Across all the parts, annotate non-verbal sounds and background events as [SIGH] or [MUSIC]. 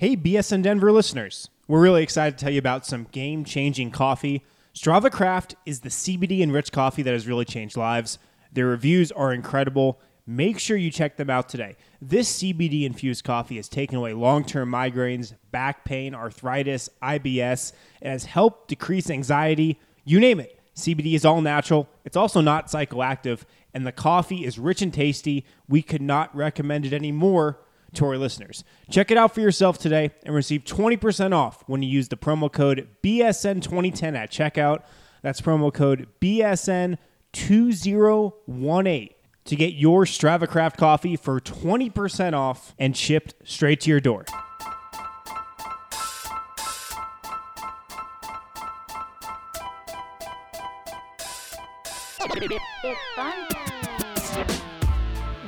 Hey, BSN Denver listeners. We're really excited to tell you about some game changing coffee. Strava Craft is the CBD enriched coffee that has really changed lives. Their reviews are incredible. Make sure you check them out today. This CBD infused coffee has taken away long term migraines, back pain, arthritis, IBS. and has helped decrease anxiety. You name it. CBD is all natural. It's also not psychoactive. And the coffee is rich and tasty. We could not recommend it anymore to our listeners. Check it out for yourself today and receive 20% off when you use the promo code BSN2010 at checkout. That's promo code BSN2018 to get your StravaCraft coffee for 20% off and shipped straight to your door. It's fun.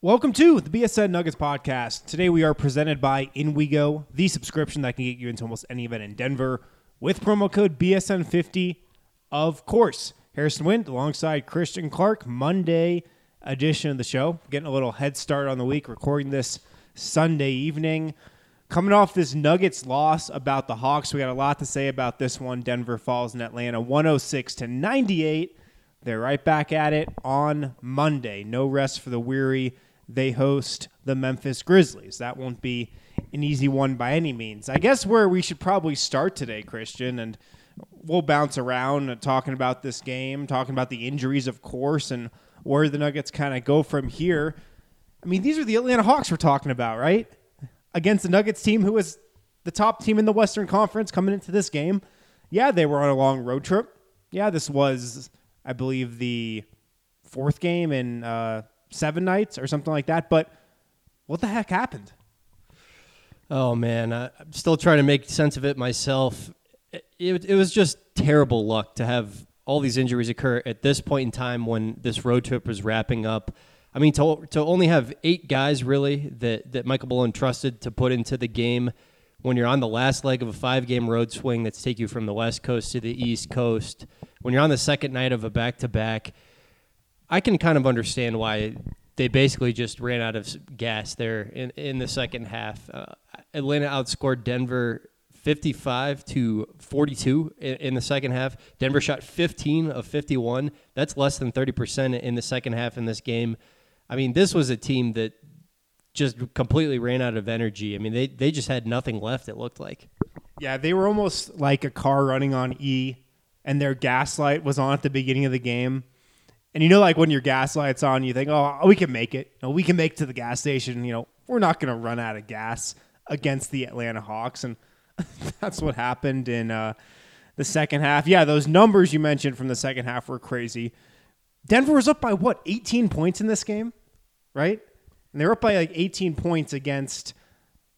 Welcome to the BSN Nuggets podcast. Today we are presented by InWeGo, the subscription that can get you into almost any event in Denver with promo code BSN50. Of course, Harrison Wind alongside Christian Clark, Monday edition of the show. Getting a little head start on the week, recording this Sunday evening. Coming off this Nuggets loss about the Hawks, we got a lot to say about this one. Denver falls in Atlanta 106 to 98. They're right back at it on Monday. No rest for the weary. They host the Memphis Grizzlies. That won't be an easy one by any means. I guess where we should probably start today, Christian, and we'll bounce around talking about this game, talking about the injuries, of course, and where the Nuggets kind of go from here. I mean, these are the Atlanta Hawks we're talking about, right? Against the Nuggets team who was the top team in the Western Conference coming into this game. Yeah, they were on a long road trip. Yeah, this was, I believe, the fourth game in uh, seven nights or something like that. But what the heck happened? Oh man, I'm still trying to make sense of it myself. It, it, it was just terrible luck to have all these injuries occur at this point in time when this road trip was wrapping up. I mean, to, to only have eight guys really that, that Michael Malone trusted to put into the game when you're on the last leg of a five game road swing that's take you from the West Coast to the East Coast, when you're on the second night of a back to back, I can kind of understand why they basically just ran out of gas there in, in the second half. Uh, Atlanta outscored Denver 55 to 42 in, in the second half. Denver shot 15 of 51. That's less than 30% in the second half in this game. I mean, this was a team that just completely ran out of energy. I mean, they, they just had nothing left, it looked like. Yeah, they were almost like a car running on E, and their gas light was on at the beginning of the game. And you know, like when your gas light's on, you think, "Oh, we can make it. We can make it to the gas station. You know, we're not going to run out of gas against the Atlanta Hawks." And [LAUGHS] that's what happened in uh, the second half. Yeah, those numbers you mentioned from the second half were crazy. Denver was up by what, 18 points in this game, right? And they were up by like 18 points against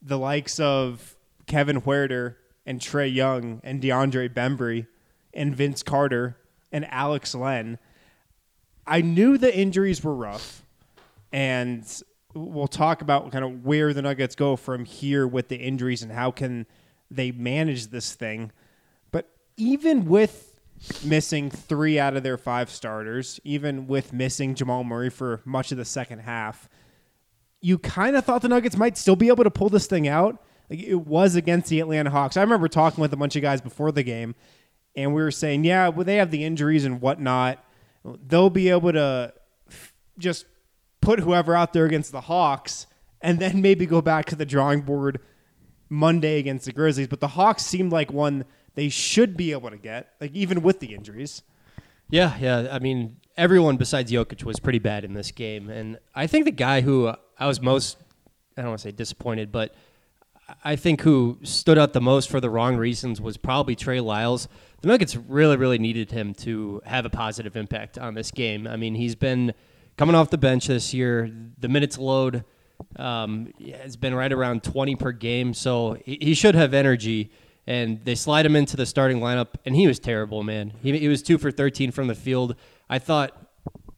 the likes of Kevin Huerter and Trae Young and DeAndre Bembry and Vince Carter and Alex Len. I knew the injuries were rough, and we'll talk about kind of where the Nuggets go from here with the injuries and how can they manage this thing. But even with missing three out of their five starters, even with missing Jamal Murray for much of the second half, you kind of thought the Nuggets might still be able to pull this thing out. Like it was against the Atlanta Hawks. I remember talking with a bunch of guys before the game, and we were saying, yeah, well, they have the injuries and whatnot. They'll be able to just put whoever out there against the Hawks and then maybe go back to the drawing board Monday against the Grizzlies. But the Hawks seemed like one they should be able to get, like even with the injuries. Yeah, yeah. I mean, everyone besides Jokic was pretty bad in this game, and I think the guy who I was most I don't want to say disappointed, but I think who stood out the most for the wrong reasons was probably Trey Lyles. The Nuggets really, really needed him to have a positive impact on this game. I mean, he's been coming off the bench this year. The minutes load um, has been right around 20 per game, so he, he should have energy. And they slide him into the starting lineup, and he was terrible, man. He, he was two for 13 from the field. I thought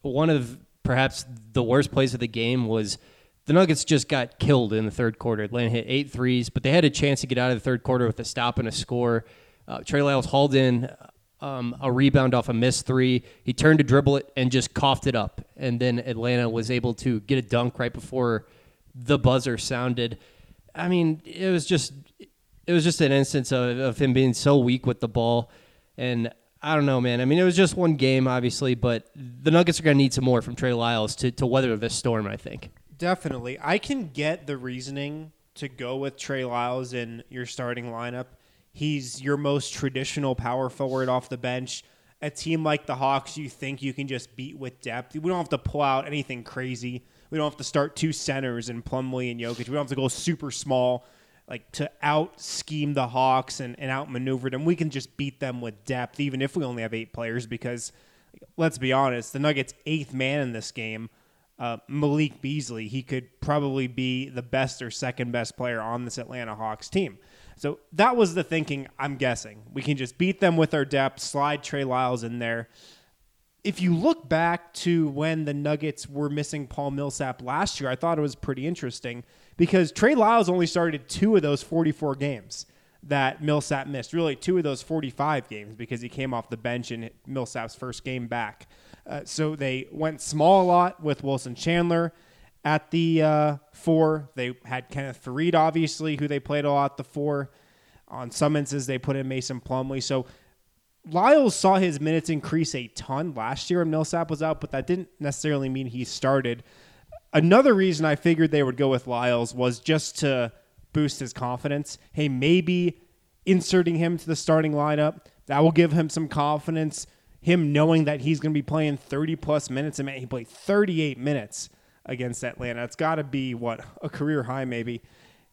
one of perhaps the worst plays of the game was the Nuggets just got killed in the third quarter. Atlanta hit eight threes, but they had a chance to get out of the third quarter with a stop and a score. Uh, Trey Lyles hauled in um, a rebound off a missed three. He turned to dribble it and just coughed it up. And then Atlanta was able to get a dunk right before the buzzer sounded. I mean, it was just it was just an instance of, of him being so weak with the ball. And I don't know, man. I mean, it was just one game, obviously, but the Nuggets are going to need some more from Trey Lyles to, to weather this storm, I think. Definitely. I can get the reasoning to go with Trey Lyles in your starting lineup. He's your most traditional power forward off the bench. A team like the Hawks, you think you can just beat with depth. We don't have to pull out anything crazy. We don't have to start two centers in Plumlee and Jokic. We don't have to go super small, like to out scheme the Hawks and, and outmaneuver them. We can just beat them with depth, even if we only have eight players, because let's be honest, the Nuggets' eighth man in this game – uh, Malik Beasley, he could probably be the best or second best player on this Atlanta Hawks team. So that was the thinking, I'm guessing. We can just beat them with our depth, slide Trey Lyles in there. If you look back to when the Nuggets were missing Paul Millsap last year, I thought it was pretty interesting because Trey Lyles only started two of those 44 games that Millsap missed. Really, two of those 45 games because he came off the bench in Millsap's first game back. Uh, so they went small a lot with Wilson Chandler at the uh, four. They had Kenneth Faried, obviously, who they played a lot the four. On some instances, they put in Mason Plumlee. So Lyles saw his minutes increase a ton last year when Millsap was out, but that didn't necessarily mean he started. Another reason I figured they would go with Lyles was just to boost his confidence. Hey, maybe inserting him to the starting lineup, that will give him some confidence him knowing that he's going to be playing 30 plus minutes. and he played 38 minutes against Atlanta. It's got to be what a career high, maybe.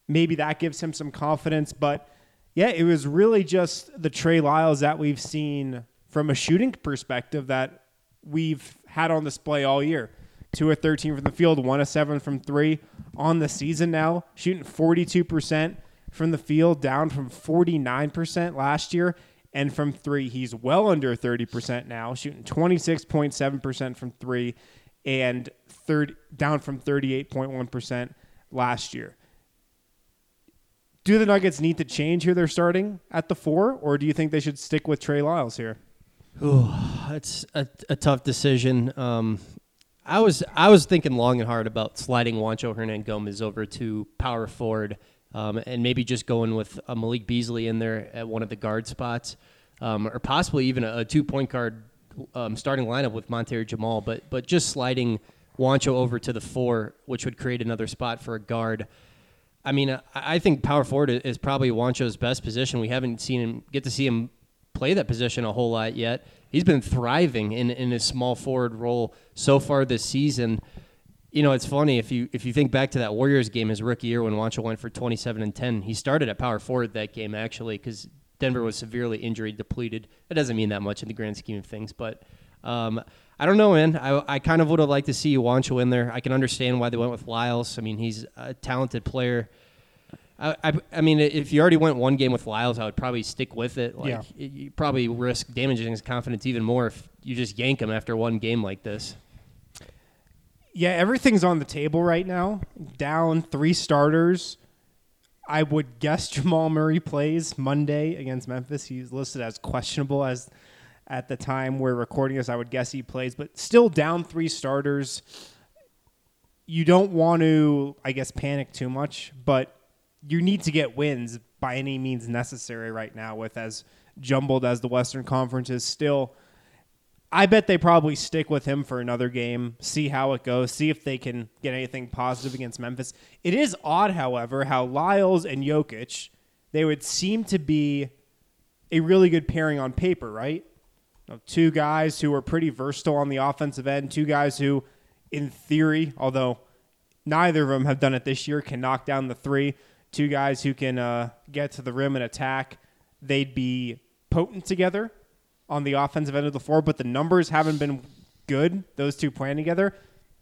Maybe that gives him some confidence. But yeah, it was really just the Trey Lyles that we've seen from a shooting perspective that we've had on display all year. Two of 13 from the field, one of seven from three on the season now, shooting 42% from the field, down from 49% last year. And from three, he's well under 30% now, shooting 26.7% from three and down from 38.1% last year. Do the Nuggets need to change who they're starting at the four, or do you think they should stick with Trey Lyles here? Ooh, it's a, a tough decision. Um, I was I was thinking long and hard about sliding Juancho Hernangomez over to power forward um, and maybe just going with a Malik Beasley in there at one of the guard spots, um, or possibly even a, a two point guard um, starting lineup with Monterey Jamal, but but just sliding Juancho over to the four, which would create another spot for a guard. I mean, I, think power forward is probably Juancho's best position. We haven't seen him get to see him play that position a whole lot yet. He's been thriving in in his small forward role so far this season you know, it's funny if you if you think back to that Warriors game his rookie year when Juancho went for 27 and 10. He started at power forward that game actually because Denver was severely injury depleted. It doesn't mean that much in the grand scheme of things, but um, I don't know, man. I, I kind of would have liked to see Juancho in there. I can understand why they went with Lyles. I mean, he's a talented player. I, I, I, mean, if you already went one game with Lyles, I would probably stick with it. Like, yeah. you probably risk damaging his confidence even more if you just yank him after one game like this. Yeah, everything's on the table right now. Down three starters. I would guess [LAUGHS] Jamal Murray plays Monday against Memphis. He's listed as questionable as at the time we're recording this. I would guess he plays, but still down three starters. You don't want to, I guess, panic too much, but you need to get wins by any means necessary right now. With as jumbled as the Western Conference is, still I bet they probably stick with him for another game, see how it goes, see if they can get anything positive against Memphis. It is odd, however, how Lyles and Jokic, they would seem to be a really good pairing on paper, right? Know, two guys who are pretty versatile on the offensive end, two guys who, in theory, although neither of them have done it this year, can knock down the three. Two guys who can uh, get to the rim and attack. They'd be potent together on the offensive end of the floor, but the numbers haven't been good. Those two playing together.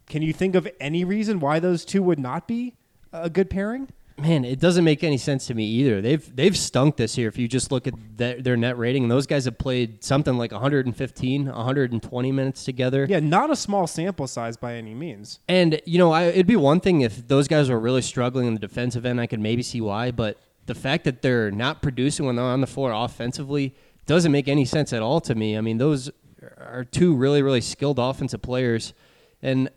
Can you think of any reason why those two would not be a good pairing? Man, it doesn't make any sense to me either. They've they've stunk this year. If you just look at their, their net rating, and those guys have played something like 115, 120 minutes together. Yeah, not a small sample size by any means. And you know, I, it'd be one thing if those guys were really struggling in the defensive end. I could maybe see why, but the fact that they're not producing when they're on the floor offensively doesn't make any sense at all to me. I mean, those are two really, really skilled offensive players, and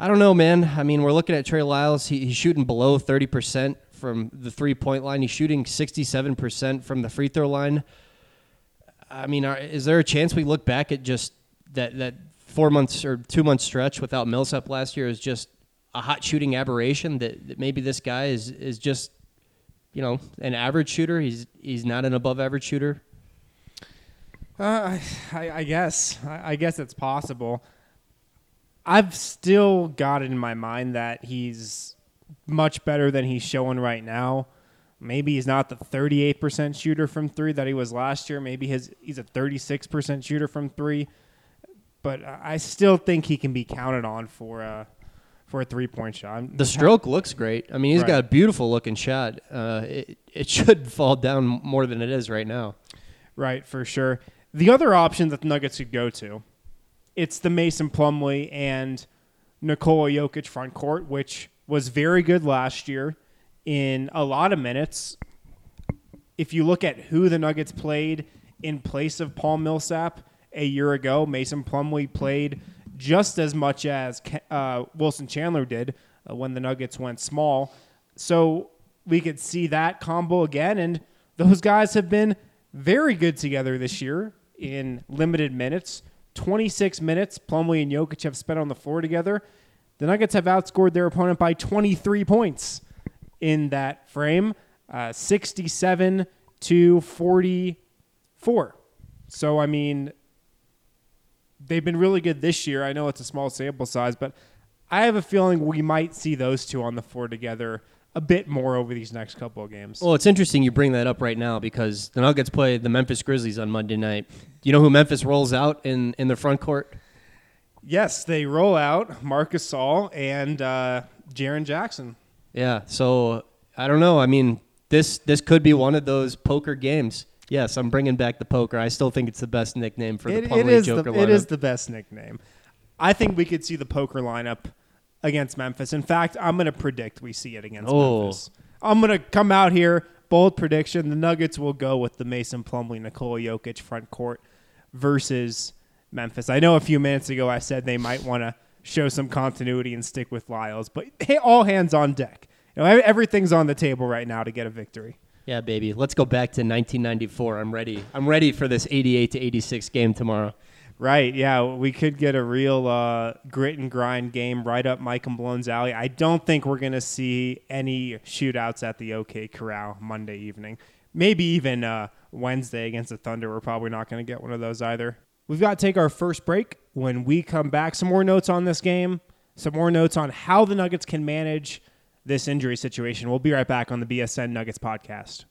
I don't know, man. I mean, we're looking at Trey Lyles. He, he's shooting below thirty percent from the three point line. He's shooting sixty-seven percent from the free throw line. I mean, are, is there a chance we look back at just that that four months or two month stretch without Millsap last year is just a hot shooting aberration? That, that maybe this guy is is just you know an average shooter. He's he's not an above average shooter. Uh, I, I guess. I, I guess it's possible. I've still got it in my mind that he's much better than he's showing right now. Maybe he's not the 38% shooter from three that he was last year. Maybe his he's a 36% shooter from three. But I still think he can be counted on for a for a three point shot. The stroke looks great. I mean, he's Right. got a beautiful looking shot. Uh, it, it should [LAUGHS] fall down more than it is right now. Right, for sure. The other option that the Nuggets could go to, it's the Mason Plumlee and Nikola Jokic front court, which was very good last year in a lot of minutes. If you look at who the Nuggets played in place of Paul Millsap a year ago, Mason Plumlee played just as much as uh, Wilson Chandler did uh, when the Nuggets went small. So we could see that combo again, and those guys have been very good together this year in limited minutes. 26 minutes Plumlee and Jokic have spent on the floor together. The Nuggets have outscored their opponent by 23 points in that frame, uh, 67 to 44. So, I mean, they've been really good this year. I know it's a small sample size, but I have a feeling we might see those two on the floor together a bit more over these next couple of games. Well, it's interesting you bring that up right now because the Nuggets play the Memphis Grizzlies on Monday night. Do you know who Memphis rolls out in, in the front court? Yes, they roll out Marc Gasol and uh, Jaren Jackson. Yeah. So I don't know. I mean, this this could be one of those poker games. Yes, I'm bringing back the poker. I still think it's the best nickname for the It, it Plumlee Joker the, lineup. is the best nickname. I think we could see the poker lineup against Memphis. In fact, I'm going to predict we see it against Oh. Memphis. I'm going to come out here bold prediction: the Nuggets will go with the Mason Plumlee, Nikola Jokic front court versus Memphis. I know a few minutes ago I said they might want to show some continuity and stick with Lyles, but hey, [LAUGHS] all hands on deck. You know, everything's on the table right now to get a victory. Yeah, baby. Let's go back to 1994. I'm ready. I'm ready for this 88 to 86 game tomorrow. Right, yeah, we could get a real uh, grit and grind game right up Mike and Malone's alley. I don't think we're going to see any shootouts at the OK Corral Monday evening. Maybe even uh, Wednesday against the Thunder. We're probably not going to get one of those either. We've got to take our first break. When we come back, some more notes on this game, some more notes on how the Nuggets can manage this injury situation. We'll be right back on the BSN Nuggets podcast.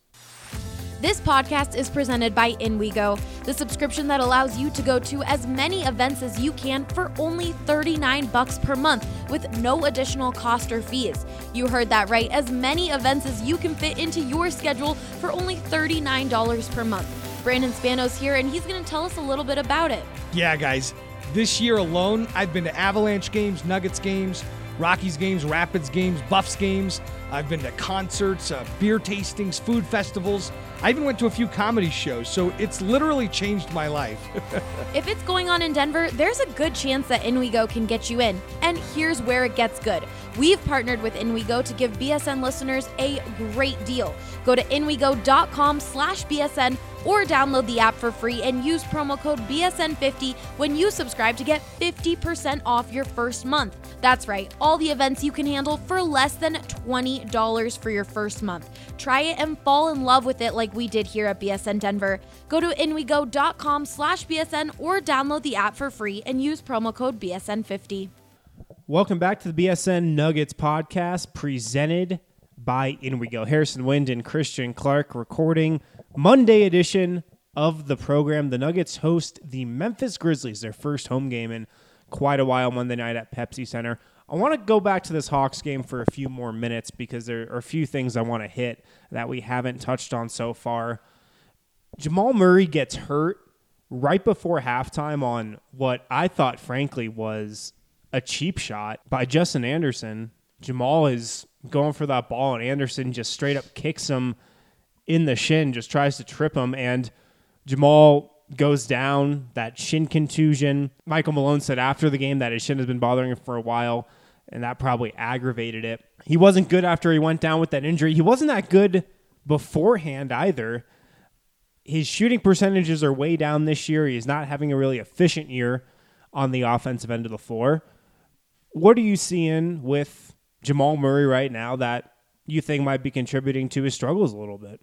This podcast is presented by InWeGo, the subscription that allows you to go to as many events as you can for only 39 bucks per month with no additional cost or fees. You heard that right, as many events as you can fit into your schedule for only $39 per month. Brandon Spanos here and he's going to tell us a little bit about it. Yeah, guys. This year alone, I've been to Avalanche games, Nuggets games, Rockies games, Rapids games, Buffs games. I've been to concerts, uh, beer tastings, food festivals. I even went to a few comedy shows, so it's literally changed my life. [LAUGHS] If it's going on in Denver, there's a good chance that InWeGo can get you in. And here's where it gets good. We've partnered with InWeGo to give BSN listeners a great deal. Go to inwego.com slash BSN, or download the app for free and use promo code BSN50 when you subscribe to get 50% off your first month. That's right, all the events you can handle for less than $20 for your first month. Try it and fall in love with it like we did here at BSN Denver. Go to inwego.com slash BSN or download the app for free and use promo code BSN50. Welcome back to the BSN Nuggets podcast presented by In We Go. Harrison Wind and Christian Clark recording Monday edition of the program. The Nuggets host the Memphis Grizzlies, their first home game in quite a while Monday night at Pepsi Center. I want to go back to this Hawks game for a few more minutes because there are a few things I want to hit that we haven't touched on so far. Jamal Murray gets hurt right before halftime on what I thought, frankly, was a cheap shot by Justin Anderson. Jamal is going for that ball, and Anderson just straight up kicks him in the shin, just tries to trip him, and Jamal goes down. That shin contusion. Michael Malone said after the game that his shin has been bothering him for a while, and that probably aggravated it. He wasn't good after he went down with that injury. He wasn't that good beforehand either his shooting percentages are way down this year. He's not having a really efficient year on the offensive end of the floor. What are you seeing with Jamal Murray right now that you think might be contributing to his struggles a little bit?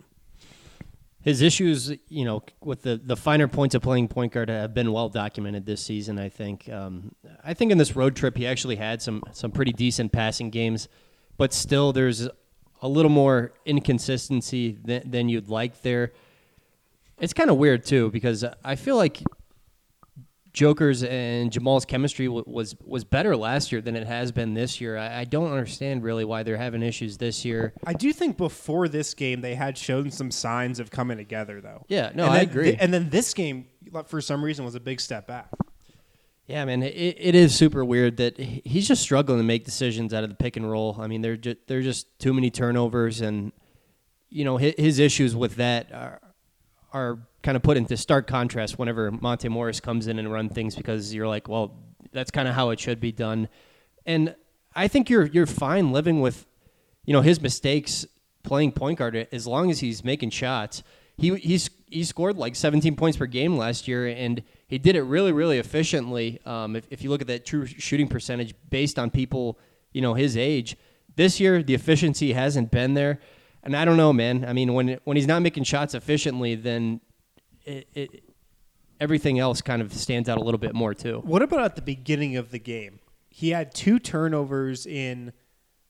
His issues, you know, with the, the finer points of playing point guard have been well documented this season. I think. Um, I think in this road trip he actually had some some pretty decent passing games, but still there's a little more inconsistency than, than you'd like there. It's kind of weird too because I feel like Joker's and Jamal's chemistry w- was was better last year than it has been this year. I, I don't understand really why they're having issues this year. I do think before this game they had shown some signs of coming together, though. Yeah, no, And I then- agree. and then this game, for some reason, was a big step back. Yeah, man, it, it is super weird that he's just struggling to make decisions out of the pick and roll. I mean, there just there are just too many turnovers, and you know his, his issues with that are are kind of put into stark contrast whenever Monte Morris comes in and run things because you're like, well, that's kind of how it should be done, and I think you're you're fine living with you know his mistakes playing point guard as long as he's making shots. He he's he scored like 17 points per game last year, and he did it really really efficiently. Um, if, if you look at that true shooting percentage based on people you know his age, this year the efficiency hasn't been there, and I don't know, man. I mean, when when he's not making shots efficiently, then it, it everything else kind of stands out a little bit more too. What about at the beginning of the game? He had two turnovers in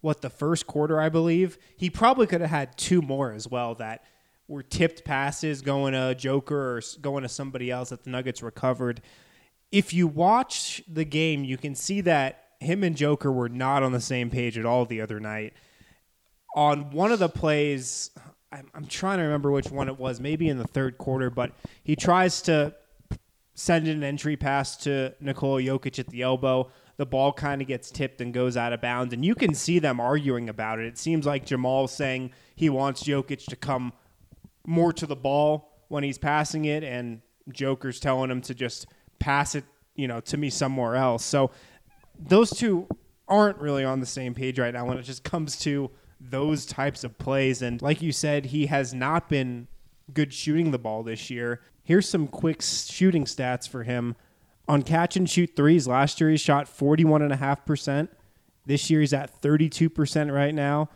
what the first quarter, I believe. He probably could have had two more as well that were tipped passes going to Joker or going to somebody else that the Nuggets recovered. If you watch the game, you can see that him and Joker were not on the same page at all the other night. On one of the plays, I'm, I'm trying to remember which one it was, maybe in the third quarter, but he tries to send an entry pass to Nikola Jokic at the elbow. The ball kind of gets tipped and goes out of bounds, and you can see them arguing about it. It seems like Jamal's saying he wants Jokic to come more to the ball when he's passing it, and Joker's telling him to just pass it, you know, to me somewhere else. So those two aren't really on the same page right now when it just comes to those types of plays. And like you said, he has not been good shooting the ball this year. Here's some quick shooting stats for him. On catch and shoot threes, last year he shot 41.5%. This year he's at 32% right now.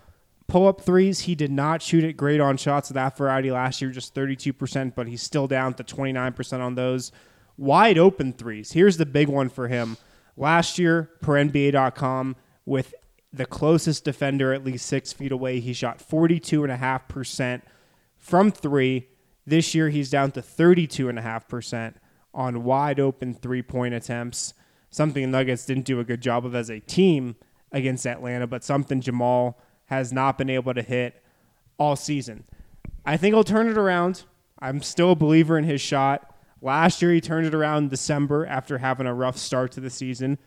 Pull up threes, he did not shoot it great on shots of that variety last year, just 32%, but he's still down to 29% on those. Wide open threes. Here's the big one for him. Last year, per NBA.com, with the closest defender at least six feet away, he shot 42.5% from three. This year, he's down to 32.5% on wide open three point attempts. Something Nuggets didn't do a good job of as a team against Atlanta, but something Jamal has not been able to hit all season. I think he'll turn it around. I'm still a believer in his shot. Last year, he turned it around in December after having a rough start to the season.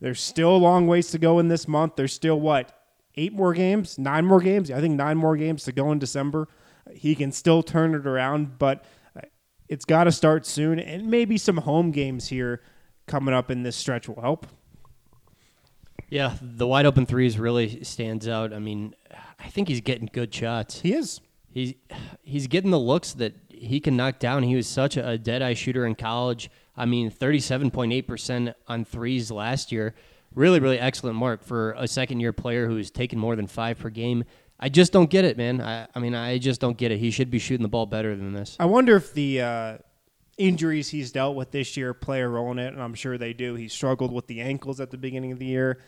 There's still a long ways to go in this month. There's still, what, eight more games? Nine more games? I think nine more games to go in December. He can still turn it around, but it's got to start soon. And maybe some home games here coming up in this stretch will help. Yeah, the wide open threes really stands out. I mean, I think he's getting good shots. He is. He's he's getting the looks that he can knock down. He was such a, dead eye shooter in college. I mean, 37.8% on threes last year. Really, really excellent mark for a second year player who's taken more than five per game. I just don't get it, man. I, I mean, I just don't get it. He should be shooting the ball better than this. I wonder if the uh, injuries he's dealt with this year play a role in it, and I'm sure they do. He struggled with the ankles at the beginning of the year.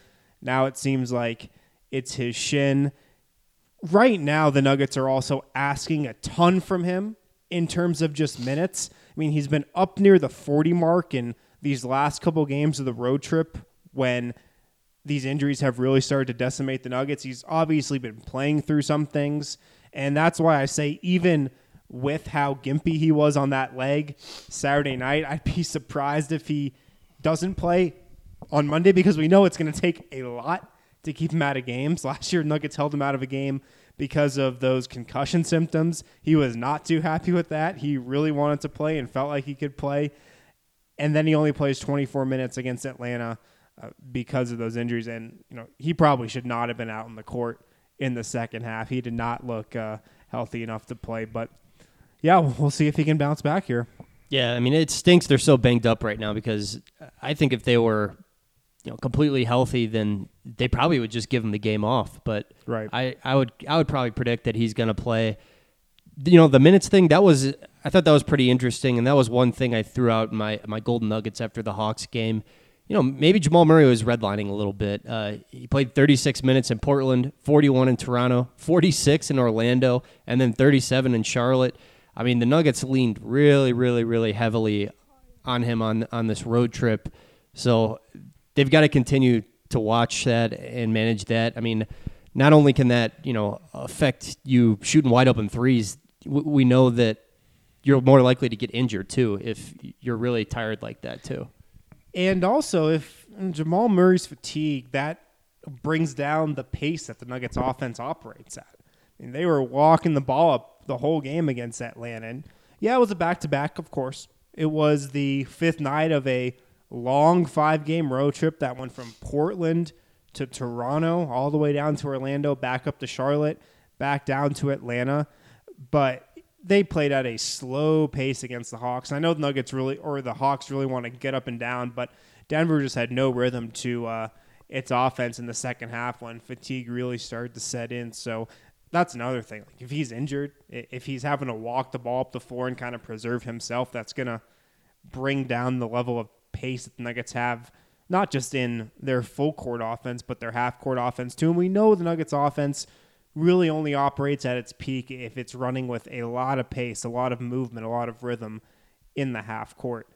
Now it seems like it's his shin. Right now, the Nuggets are also asking a ton from him in terms of just minutes. I mean, he's been up near the 40 mark in these last couple games of the road trip when these injuries have really started to decimate the Nuggets. He's obviously been playing through some things, and that's why I say even with how gimpy he was on that leg Saturday night, I'd be [LAUGHS] surprised if he doesn't play on Monday because we know it's going to take a lot to keep him out of games. Last year, Nuggets held him out of a game because of those concussion symptoms. He was not too happy with that. He really wanted to play and felt like he could play. And then he only plays 24 minutes against Atlanta uh, because of those injuries. And, you know, he probably should not have been out in the court in the second half. He did not look uh, healthy enough to play. But, yeah, we'll see if he can bounce back here. Yeah, I mean, it stinks they're so banged up right now because I think if they were you know completely healthy, then they probably would just give him the game off. But Right. I, I would I would probably predict that he's going to play. You know the minutes thing that was I thought that was pretty interesting, and that was one thing I threw out in my my Golden Nuggets after the Hawks game. You know maybe Jamal Murray was redlining a little bit. Uh, he played 36 minutes in Portland, 41 in Toronto, 46 in Orlando, and then 37 in Charlotte. I mean the Nuggets leaned really really really heavily on him on on this road trip. So they've got to continue to watch that and manage that. I mean, not only can that you know affect you shooting wide open threes, we know that you're more likely to get injured too if you're really tired like that too. And also, if Jamal Murray's fatigue, that brings down the pace that the Nuggets offense operates at. I mean, they were walking the ball up the whole game against Atlanta. And yeah, it was a back to back, of course. It was the fifth night of a long five game road trip that went from Portland to Toronto, all the way down to Orlando, back up to Charlotte, back down to Atlanta. But they played at a slow pace against the Hawks. I know the Nuggets really, or the Hawks really want to get up and down, but Denver just had no rhythm to uh, its offense in the second half when fatigue really started to set in. So that's another thing. Like if he's injured, if he's having to walk the ball up the floor and kind of preserve himself, that's gonna bring down the level of pace that the Nuggets have, not just in their full court offense, but their half court offense too. And we know the Nuggets offense really only operates at its peak if it's running with a lot of pace, a lot of movement, a lot of rhythm in the half court.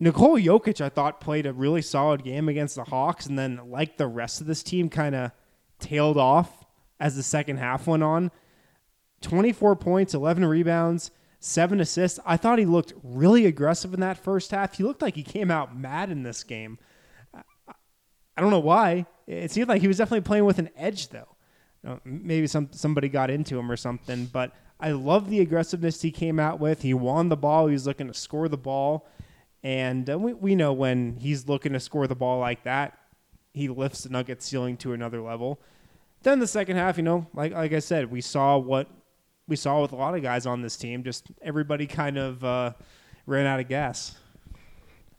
Nikola Jokic, I thought, played a really solid game against the Hawks, and then, like the rest of this team, kind of tailed off as the second half went on. 24 points, 11 rebounds, seven assists. I thought he looked really aggressive in that first half. He looked like he came out mad in this game. I- don't know why. It seemed like he was definitely playing with an edge, though. Maybe some somebody got into him or something. But I love the aggressiveness he came out with. He won the ball. He was looking to score the ball, and uh, we we know when he's looking to score the ball like that, he lifts the Nuggets ceiling to another level. Then the second half, you know, like like I said, we saw what we saw with a lot of guys on this team. Just everybody kind of uh, ran out of gas.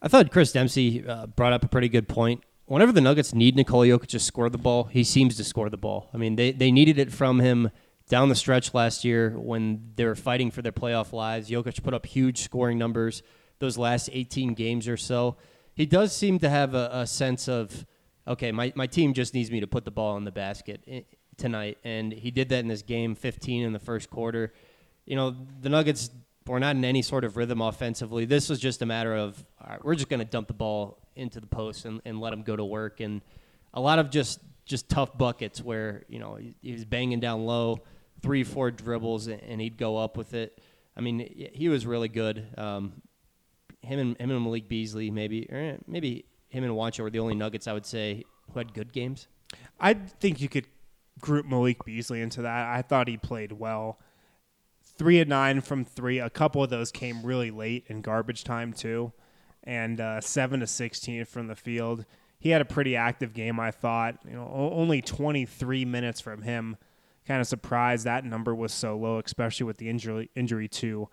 I thought Chris Dempsey uh, brought up a pretty good point. Whenever the Nuggets need Nikola Jokic to score the ball, he seems to score the ball. I mean, they, they needed it from him down the stretch last year when they were fighting for their playoff lives. Jokic put up huge scoring numbers those last 18 games or so. He does seem to have a, a sense of, okay, my, my team just needs me to put the ball in the basket tonight. And he did that in this game, 15 in the first quarter. You know, the Nuggets were not in any sort of rhythm offensively. This was just a matter of, all right, we're just going to dump the ball into the post and, and let him go to work. And a lot of just just tough buckets where you know he, he was banging down low, three four dribbles, and, he'd go up with it. I mean, he- he was really good. Um, him and him and Malik Beasley, maybe or eh, maybe him and Juancho were the only Nuggets I would say who had good games. I think you could group Malik Beasley into that. I thought he played well. Three of nine from three. A couple of those came really late in garbage time too, and uh, seven to sixteen from the field. He had a pretty active game, I thought. You know, only twenty three minutes from him, kind of surprised that number was so low, especially with the injury injury to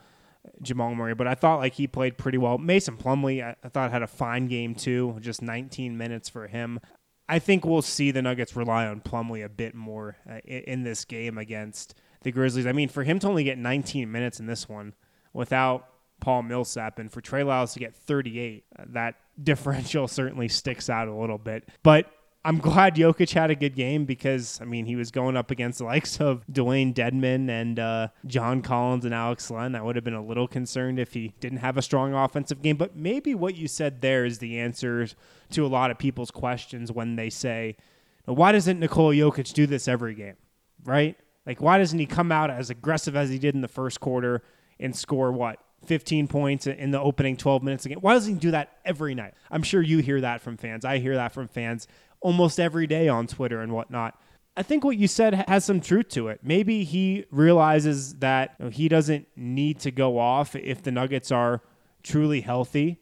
Jamal Murray. But I thought like he played pretty well. Mason Plumlee, I, I thought had a fine game too, just 19 minutes for him. I think we'll see the Nuggets rely on Plumlee a bit more uh, in, this game against the Grizzlies. I mean, for him to only get 19 minutes in this one without Paul Millsap and for Trey Lyles to get 38, uh, that [LAUGHS] differential certainly sticks out a little bit. But I'm glad Jokic had a good game because I mean he was going up against the likes of Dewayne Dedmon and uh, John Collins and Alex Len. I would have been a little concerned if he didn't have a strong offensive game. But maybe what you said there is the answer to a lot of people's questions when they say, "Why doesn't Nikola Jokic do this every game?" Right? Like why doesn't he come out as aggressive as he did in the first quarter and score what 15 points in the opening 12 minutes again. Why doesn't he do that every night? I'm sure you hear that from fans. I hear that from fans almost every day on Twitter and whatnot. I think what you said has some truth to it. Maybe he realizes that he doesn't need to go off if the Nuggets are truly healthy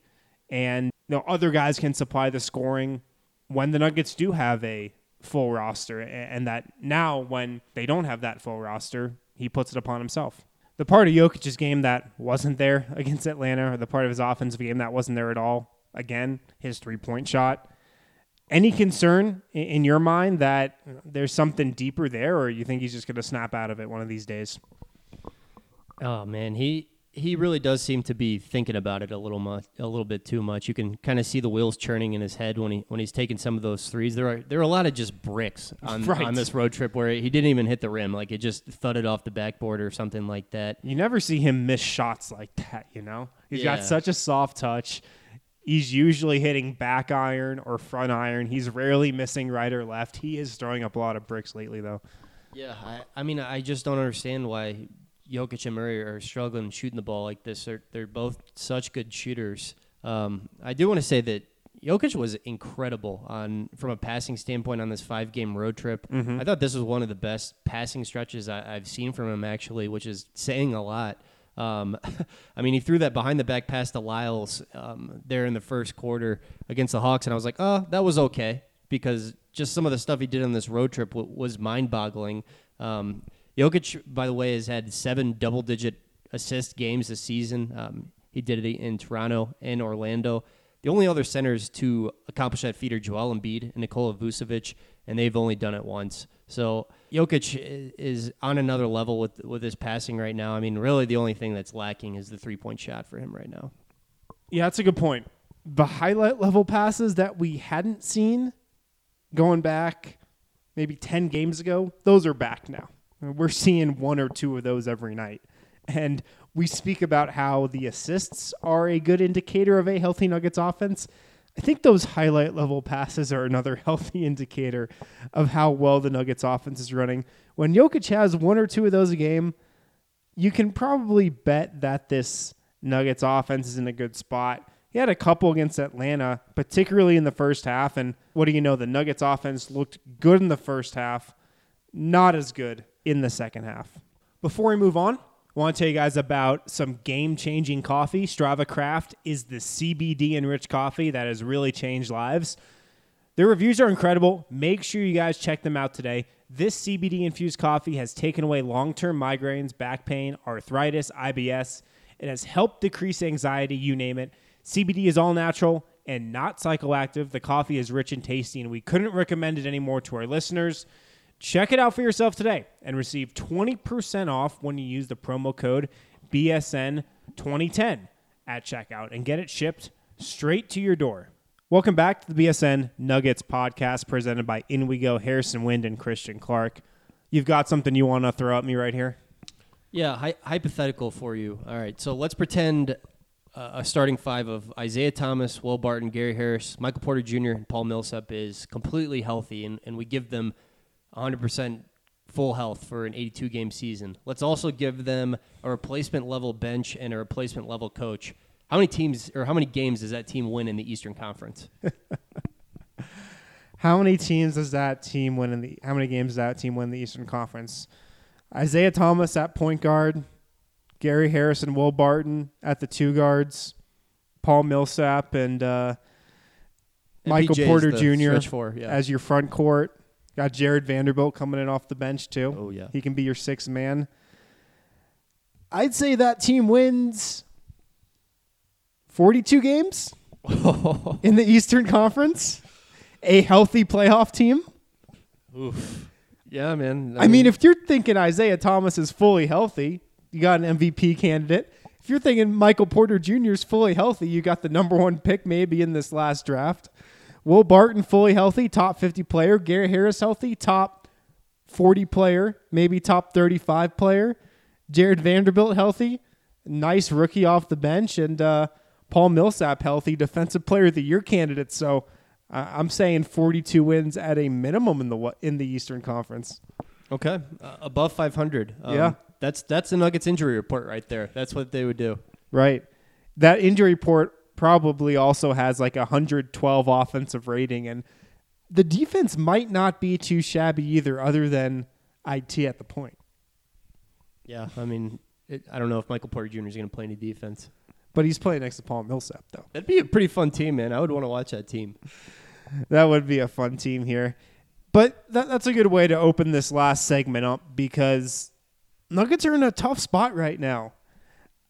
and you know, other guys can supply the scoring when the Nuggets do have a full roster and that now when they don't have that full roster, he puts it upon himself. The part of Jokic's game that wasn't there [LAUGHS] against Atlanta or the part of his offensive game that wasn't there at all, again, his three-point shot any concern in your mind that there's something deeper there, or you think he's just going to snap out of it one of these days? Oh man, he he really does seem to be thinking about it a little much, a little bit too much. You can kind of see the wheels churning in his head when he when he's taking some of those threes. There are there are a lot of just bricks [LAUGHS] on Right. on this road trip where he didn't even hit the rim, like it just thudded off the backboard or something like that. You never see him miss shots like that, you know? He's got such a soft touch. He's usually hitting back iron or front iron. He's rarely missing right or left. He is throwing up a lot of bricks lately, though. Yeah, I, I mean, I just don't understand why Jokic and Murray are struggling shooting the ball like this. They're they're both such good shooters. Um, I do want to say that Jokic was incredible on from a passing standpoint on this five game road trip. I thought this was one of the best passing stretches I, I've seen from him actually, which is saying a lot. Um, [LAUGHS] I mean, he threw that behind the back pass to Lyles um, there in the first quarter against the Hawks, and I was like, oh, that was okay because just some of the stuff he did on this road trip w- was mind boggling. Um, Jokic, by the way, has had seven double digit assist games this season. Um, he did it in Toronto and Orlando. The only other centers to accomplish that feat are Joel Embiid and Nikola Vucevic, and they've only done it once. So Jokic is on another level with with his passing right now. I mean, really, the only thing that's lacking is the three point shot for him right now. Yeah, that's a good point. The highlight level passes that we hadn't seen going back maybe 10 games ago, those are back now. We're seeing one or two of those every night. And we speak about how the assists are a good indicator of a healthy Nuggets offense. I think those highlight level passes are another [LAUGHS] healthy indicator of how well the Nuggets offense is running. When Jokic has one or two of those a game, you can probably bet that this Nuggets offense is in a good spot. He had a couple against Atlanta, particularly in the first half. And what do you know? The Nuggets offense looked good in the first half, not as good in the second half. Before we move on, want to tell you guys about some game changing coffee. Strava Craft is the CBD enriched coffee that has really changed lives. Their reviews are incredible. Make sure you guys check them out today. This CBD infused coffee has taken away long term migraines, back pain, arthritis, IBS. It has helped decrease anxiety, you name it. CBD is all natural and not psychoactive. The coffee is rich and tasty, and we couldn't recommend it anymore to our listeners. Check it out for yourself today and receive 20% off when you use the promo code BSN2010 at checkout and get it shipped straight to your door. Welcome back to the BSN Nuggets podcast presented by In We Go, Harrison Wind, and Christian Clark. You've got something you want to throw at me right here? Yeah, hy- hypothetical for you. All right, so let's pretend uh, a starting five of Isaiah Thomas, Will Barton, Gary Harris, Michael Porter Jr., and Paul Millsap is completely healthy, and, and we give them 100% full health for an 82 game season. Let's also give them a replacement level bench and a replacement level coach. How many teams or how many games does that team win in the Eastern Conference? [LAUGHS] How many teams does that team win in the? How many games does that team win in the Eastern Conference? Isaiah Thomas at point guard, Gary Harrison, Will Barton at the two guards, Paul Millsap and uh, Michael Porter Jr. yeah. as your front court, Got Jarred Vanderbilt coming in off the bench too. Oh, yeah. he can be your sixth man. I'd say that team wins forty-two games [LAUGHS] in the Eastern Conference. A healthy playoff team. Oof. Yeah, man. I mean, if you're thinking Isaiah Thomas is fully healthy, you got an MVP candidate. If you're thinking Michael Porter Jr. is fully healthy, you got the number one pick maybe in this last draft. Will Barton fully healthy, top 50 player. Garrett Harris healthy, top 40 player, maybe top 35 player. Jarred Vanderbilt healthy, nice rookie off the bench, and uh, Paul Millsap healthy, defensive player of the year candidate. So uh, I'm saying 42 wins at a minimum in the in the Eastern Conference. okay, uh, above 500. Um, Yeah. that's that's the Nuggets injury report right there. That's what they would do. Right. That injury report probably also has like a 112 offensive rating, and the defense might not be too shabby either, other than IT at the point. Yeah, I mean, it, I don't know if Michael Porter Jr. is going to play any defense. But he's playing next to Paul Millsap, though. That'd be a pretty fun team, man. I would want to watch that team. That would be a fun team here. But that, that's a good way to open this last segment up because Nuggets are in a tough spot right now.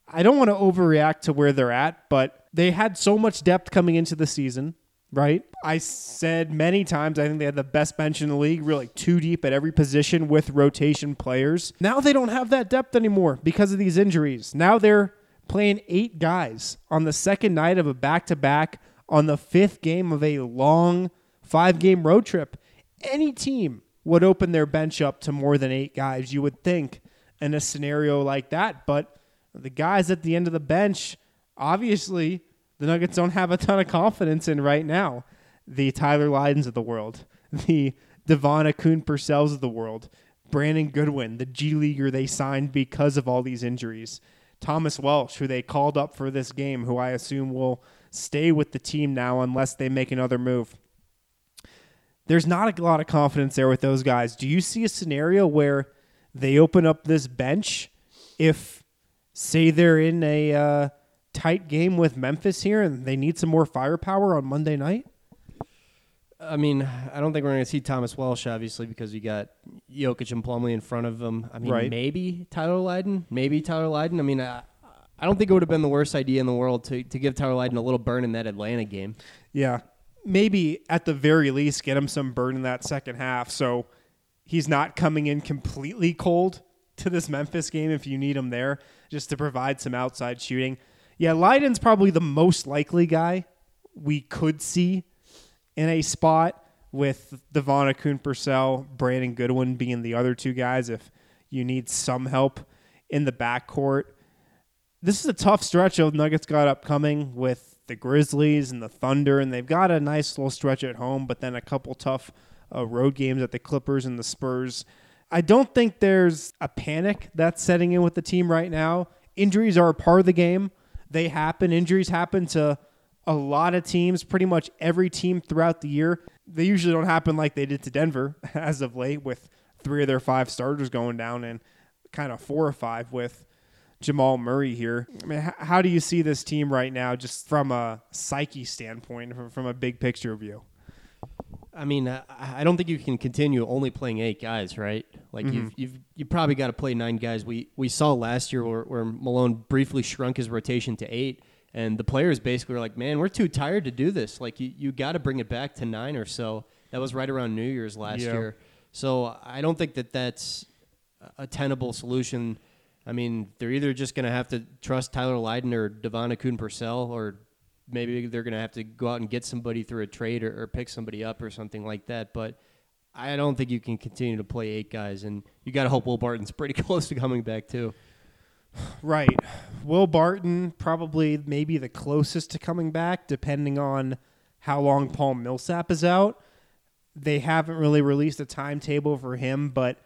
I don't want to overreact to where they're at, but they had so much depth coming into the season, right? I said many times I think they had the best bench in the league, really two deep at every position with rotation players. Now they don't have that depth anymore because of these injuries. Now they're playing eight guys on the second night of a back to back on the fifth game of a long five game road trip. Any team would open their bench up to more than eight guys, you would think, in a scenario like that. But the guys at the end of the bench, obviously, the Nuggets don't have a ton of confidence in right now. The Tyler Lydons of the world, [LAUGHS] the DeVaughn Akoon-Purcells of the world, Brandon Goodwin, the G Leaguer they signed because of all these injuries, Thomas Welsh, who they called up for this game, who I assume will stay with the team now unless they make another move. There's not a lot of confidence there with those guys. Do you see a scenario where they open up this bench if, say, they're in a uh, tight game with Memphis here and they need some more firepower on Monday night? I mean, I don't think we're going to see Thomas Welsh, obviously, because you got Jokic and Plumlee in front of him. I mean, Right. maybe Tyler Lydon. Maybe Tyler Lydon. I mean, I, I don't think it would have been the worst idea in the world to, to give Tyler Lydon a little burn in that Atlanta game. Yeah. Maybe at the very least get him some burn in that second half so he's not coming in completely cold to this Memphis game if you need him there just to provide some outside shooting. Yeah, Lydon's probably the most likely guy we could see in a spot with DeVaughn Akoon-Purcell, Brandon Goodwin being the other two guys if you need some help in the backcourt this is a tough stretch of Nuggets got upcoming with the Grizzlies and the Thunder, and they've got a nice little stretch at home, but then a couple tough uh, road games at the Clippers and the Spurs. I don't think there's a panic that's setting in with the team right now. Injuries are a part of the game. They happen. Injuries happen to a lot of teams, pretty much every team throughout the year. They usually don't happen like they did to Denver [LAUGHS] as of late, with three of their five starters going down and kind of four or five with Jamal Murray here. I mean, how do you see this team right now, just from a psyche standpoint, from, from a big picture view? I mean, I, I don't think you can continue only playing eight guys, right? Like you've mm-hmm. you've you probably got to play nine guys. We we saw last year where, where Malone briefly shrunk his rotation to eight, and the players basically were like, "Man, we're too tired to do this. Like you you got to bring it back to nine or so." That was right around New Year's last Yeah. year. So I don't think that that's a tenable solution. I mean, they're either just going to have to trust Tyler Lydon or DeVaughn Akoon-Purcell, or maybe they're going to have to go out and get somebody through a trade or, or pick somebody up or something like that. But I don't think you can continue to play eight guys, and you got to hope Will Barton's [LAUGHS] pretty close to coming back too. [SIGHS] Right. Will Barton probably maybe the closest to coming back, depending on how long Paul Millsap is out. They haven't really released a timetable for him, but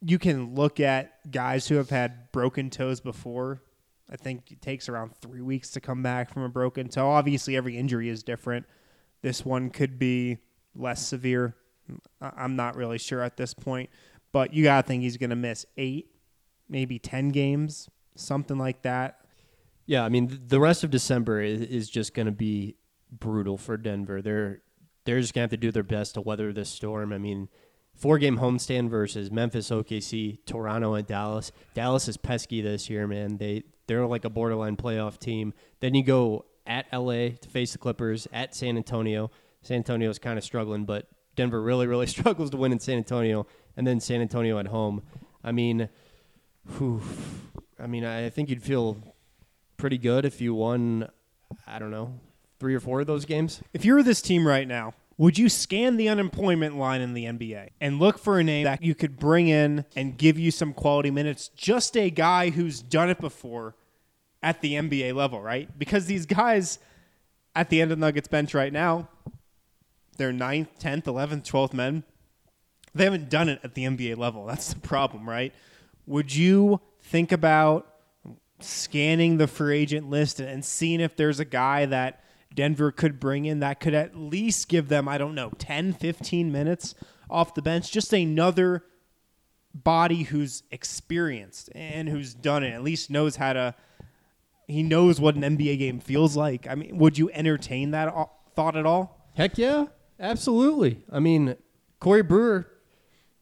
you can look at guys who have had broken toes before. I think it takes around three weeks to come back from a broken toe. Obviously, every injury is different. This one could be less severe. I'm not really sure at this point, but you got to think he's going to miss eight, maybe 10 games, something like that. Yeah, I mean, the rest of December is, is just going to be brutal for Denver. They're they're just going to have to do their best to weather this storm. I mean, four game homestand versus Memphis, OKC, Toronto, and Dallas. Dallas is pesky this year, man. They they're like a borderline playoff team. Then you go at LA to face the Clippers, at San Antonio. San Antonio is kind of struggling, but Denver really, really [LAUGHS] struggles to win in San Antonio, and then San Antonio at home. I mean, whew, I mean, I think you'd feel pretty good if you won. I don't know, three or four of those games. If you were this team right now, would you scan the unemployment line in the NBA and look for a name that you could bring in and give you some quality minutes? Just a guy who's done it before at the NBA level, right? Because these guys at the end of Nuggets bench right now, they're 9th, 10th, 11th, 12th men. They haven't done it at the NBA level. That's the problem, right? Would you think about scanning the free agent list and seeing if there's a guy that Denver could bring in that could at least give them, I don't know, 10, 15 minutes off the bench? Just another body who's experienced and who's done it, at least knows how to. He knows what an NBA game feels like. I mean, would you entertain that thought at all? Heck yeah, absolutely. I mean, Corey Brewer,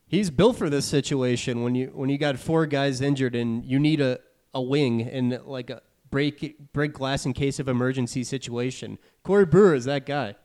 he's built for this situation. When you when you got four guys injured and you need a, a wing and like a break break glass in case of emergency situation, Corey Brewer is that guy.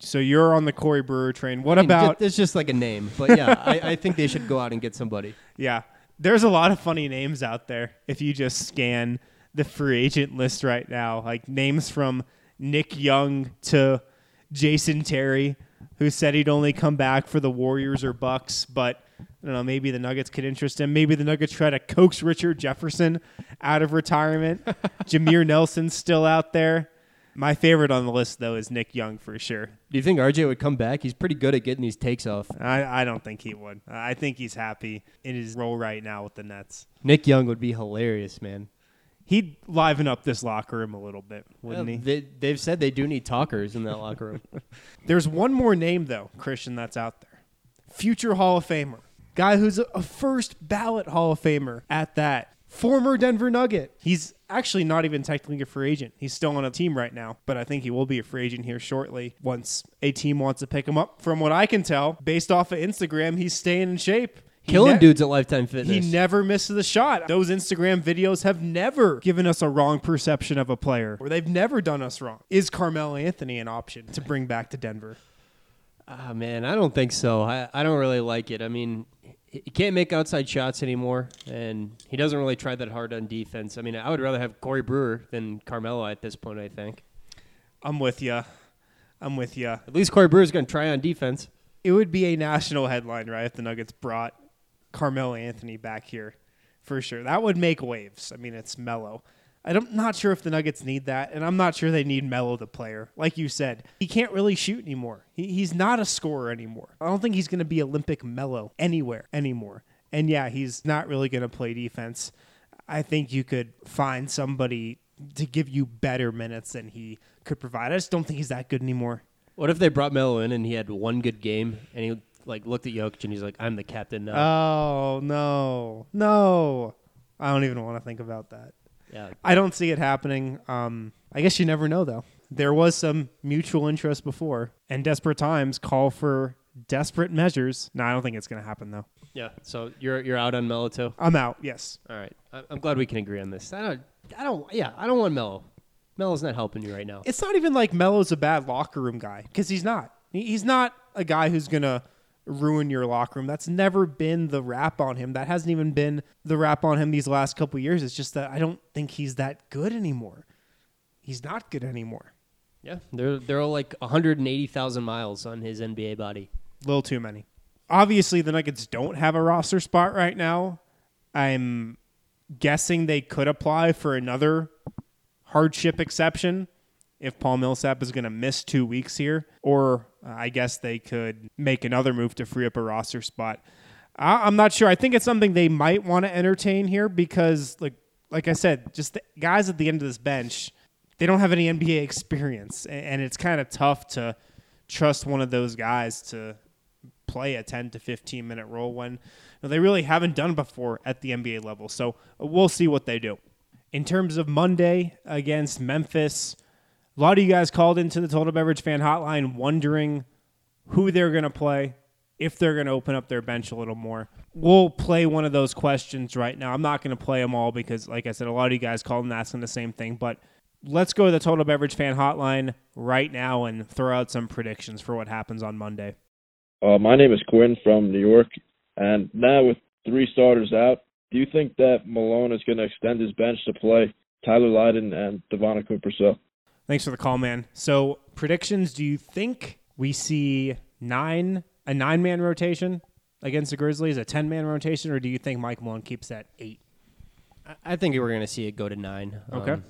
So you're on the Corey Brewer train. What I mean, about ju- it's just like a name, but yeah, [LAUGHS] I, I think they should go out and get somebody. Yeah. There's a lot of funny names out there if you just scan the free agent list right now. Like names from Nick Young to Jason Terry, who said he'd only come back for the Warriors or Bucks, but I don't know, maybe the Nuggets could interest him. Maybe the Nuggets try to coax Richard Jefferson out of retirement. [LAUGHS] Jameer Nelson's still out there. My favorite on the list though is Nick Young for sure. Do you think RJ would come back? He's pretty good at getting these takes off. I, I don't think he would. I think he's happy in his role right now with the Nets. Nick Young would be hilarious, man. He'd liven up this locker room a little bit, wouldn't Yeah, he? They, they've said they do need talkers in that locker room. [LAUGHS] There's one more name though, Christian, that's out there. Future Hall of Famer. Guy who's a, a first ballot Hall of Famer at that. Former Denver Nugget. He's actually not even technically a free agent. He's still on a team right now, but I think he will be a free agent here shortly once a team wants to pick him up. From what I can tell, based off of Instagram, he's staying in shape. Killing ne- dudes at Lifetime Fitness. He never misses the shot. Those Instagram videos have never given us a wrong perception of a player, or they've never done us wrong. Is Carmelo Anthony an option to bring back to Denver? Ah, man, I don't think so. I, I don't really like it. I mean, he he can't make outside shots anymore, and he doesn't really try that hard on defense. I mean, I would rather have Corey Brewer than Carmelo at this point, I think. I'm with you. I'm with you. At least Corey Brewer's going to try on defense. It would be a national headline, right, if the Nuggets brought Carmelo Anthony back here, for sure. That would make waves. I mean, it's Melo. I'm not sure if the Nuggets need that, and I'm not sure they need Melo, the player. Like you said, he can't really shoot anymore. He, he's not a scorer anymore. I don't think he's going to be Olympic Melo anywhere anymore. And yeah, he's not really going to play defense. I think you could find somebody to give you better minutes than he could provide. I just don't think he's that good anymore. What if they brought Melo in and he had one good game and he like looked at Jokic and he's like, "I'm the captain now." Oh no, no! I don't even want to think about that. yeah, I don't see it happening. Um, I guess you never know though. There was some mutual interest before, and desperate times call for desperate measures. No, I don't think it's going to happen though. yeah. So you're you're out on Melo too. I'm out. Yes. All right, I, I'm glad we can agree on this. I don't, I don't, yeah, I don't want Melo. Melo's not helping you right now. It's not even like Melo's a bad locker room guy because he's not. He- He's not a guy who's gonna ruin your locker room. That's never been the rap on him. That hasn't even been the rap on him these last couple years. It's just that I don't think he's that good anymore. He's not good anymore. Yeah, they're they're all like 180,000 miles on his NBA body. A little too many. Obviously, the Nuggets don't have a roster spot right now. I'm guessing they could apply for another hardship exception if Paul Millsap is going to miss two weeks here, or I guess they could make another move to free up a roster spot. I- I'm not sure. I think it's something they might want to entertain here because, like, like I said, just the guys at the end of this bench, they don't have any NBA experience, a- and it's kind of tough to trust one of those guys to play a 10 to 15 minute role when you know, they really haven't done before at the NBA level. So we'll see what they do. In terms of Monday against Memphis, a lot of you guys called into the Total Beverage Fan Hotline wondering who they're going to play. if they're going to open up their bench a little more. We'll play one of those questions right now. I'm not going to play them all because, like I said, a lot of you guys called and asking the same thing. But let's go to the Total Beverage Fan Hotline right now and throw out some predictions for what happens on Monday. Uh, my name is Quinn from New York, and now with three starters out, do you think that Malone is going to extend his bench to play Tyler Lydon and Devonta Cooper? So, Thanks for the call, man. So, predictions do you think we see nine a nine man rotation against the Grizzlies, a 10 man rotation, or do you think Mike Malone keeps that eight? I- think we're going to see it go to nine. Okay. Um,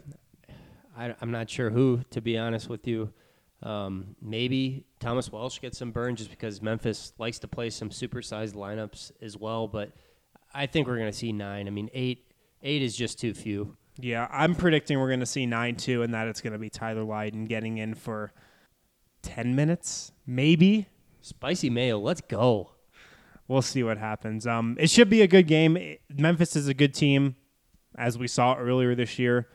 I, I'm not sure who, to be honest with you. Um, maybe Thomas Welsh gets some burn just because Memphis likes to play some supersized lineups as well. But I think we're going to see nine. I mean, eight eight is just too few. Yeah, I'm predicting we're going to see 9 2 and that it's going to be Tyler Lydon getting in for 10 minutes, maybe. Spicy mayo, let's go. We'll see what happens. Um, it should be a good game. Memphis is a good team, as we saw earlier this year.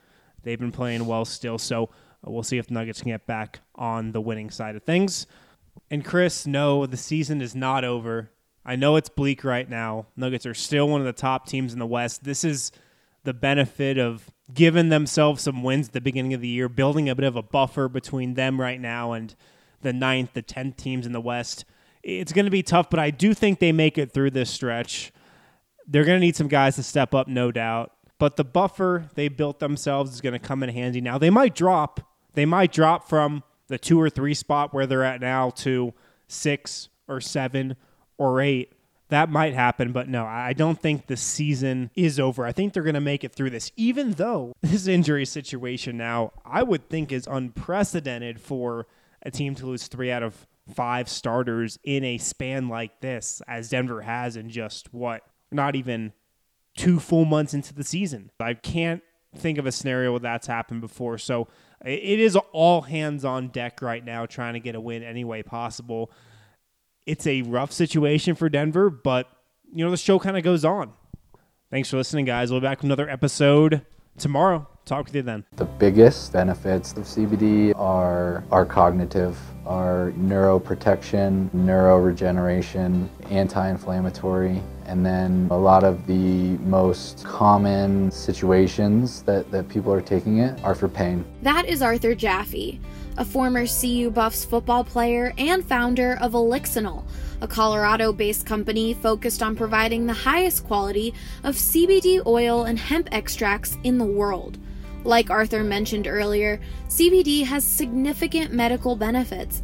They've been playing well still, so we'll see if the Nuggets can get back on the winning side of things. And Chris, no, the season is not over. I know it's bleak right now. Nuggets are still one of the top teams in the West. This is the benefit of giving themselves some wins at the beginning of the year, building a bit of a buffer between them right now and the ninth, the tenth teams in the West. It's going to be tough, but I do think they make it through this stretch. They're going to need some guys to step up, no doubt. But the buffer they built themselves is going to come in handy now. They might drop. They might drop from the two or three spot where they're at now to six or seven or eight. That might happen, but no, I don't think the season is over. I think they're going to make it through this, even though [LAUGHS] this injury situation now, I would think, is unprecedented for a team to lose three out of five starters in a span like this, as Denver has in just what, not even two full months into the season. I can't think of a scenario where that's happened before. So it is all hands on deck right now, trying to get a win any way possible. It's a rough situation for Denver, but you know the show kind of goes on. Thanks for listening, guys. We'll be back with another episode tomorrow. Talk with you then. The biggest benefits of CBD are are cognitive, are neuroprotection, neuroregeneration, anti-inflammatory, and then a lot of the most common situations that, that people are taking it are for pain. That is Arthur Jaffe, a former CU Buffs football player and founder of Elixinol, a Colorado based company focused on providing the highest quality of CBD oil and hemp extracts in the world. Like Arthur mentioned earlier, CBD has significant medical benefits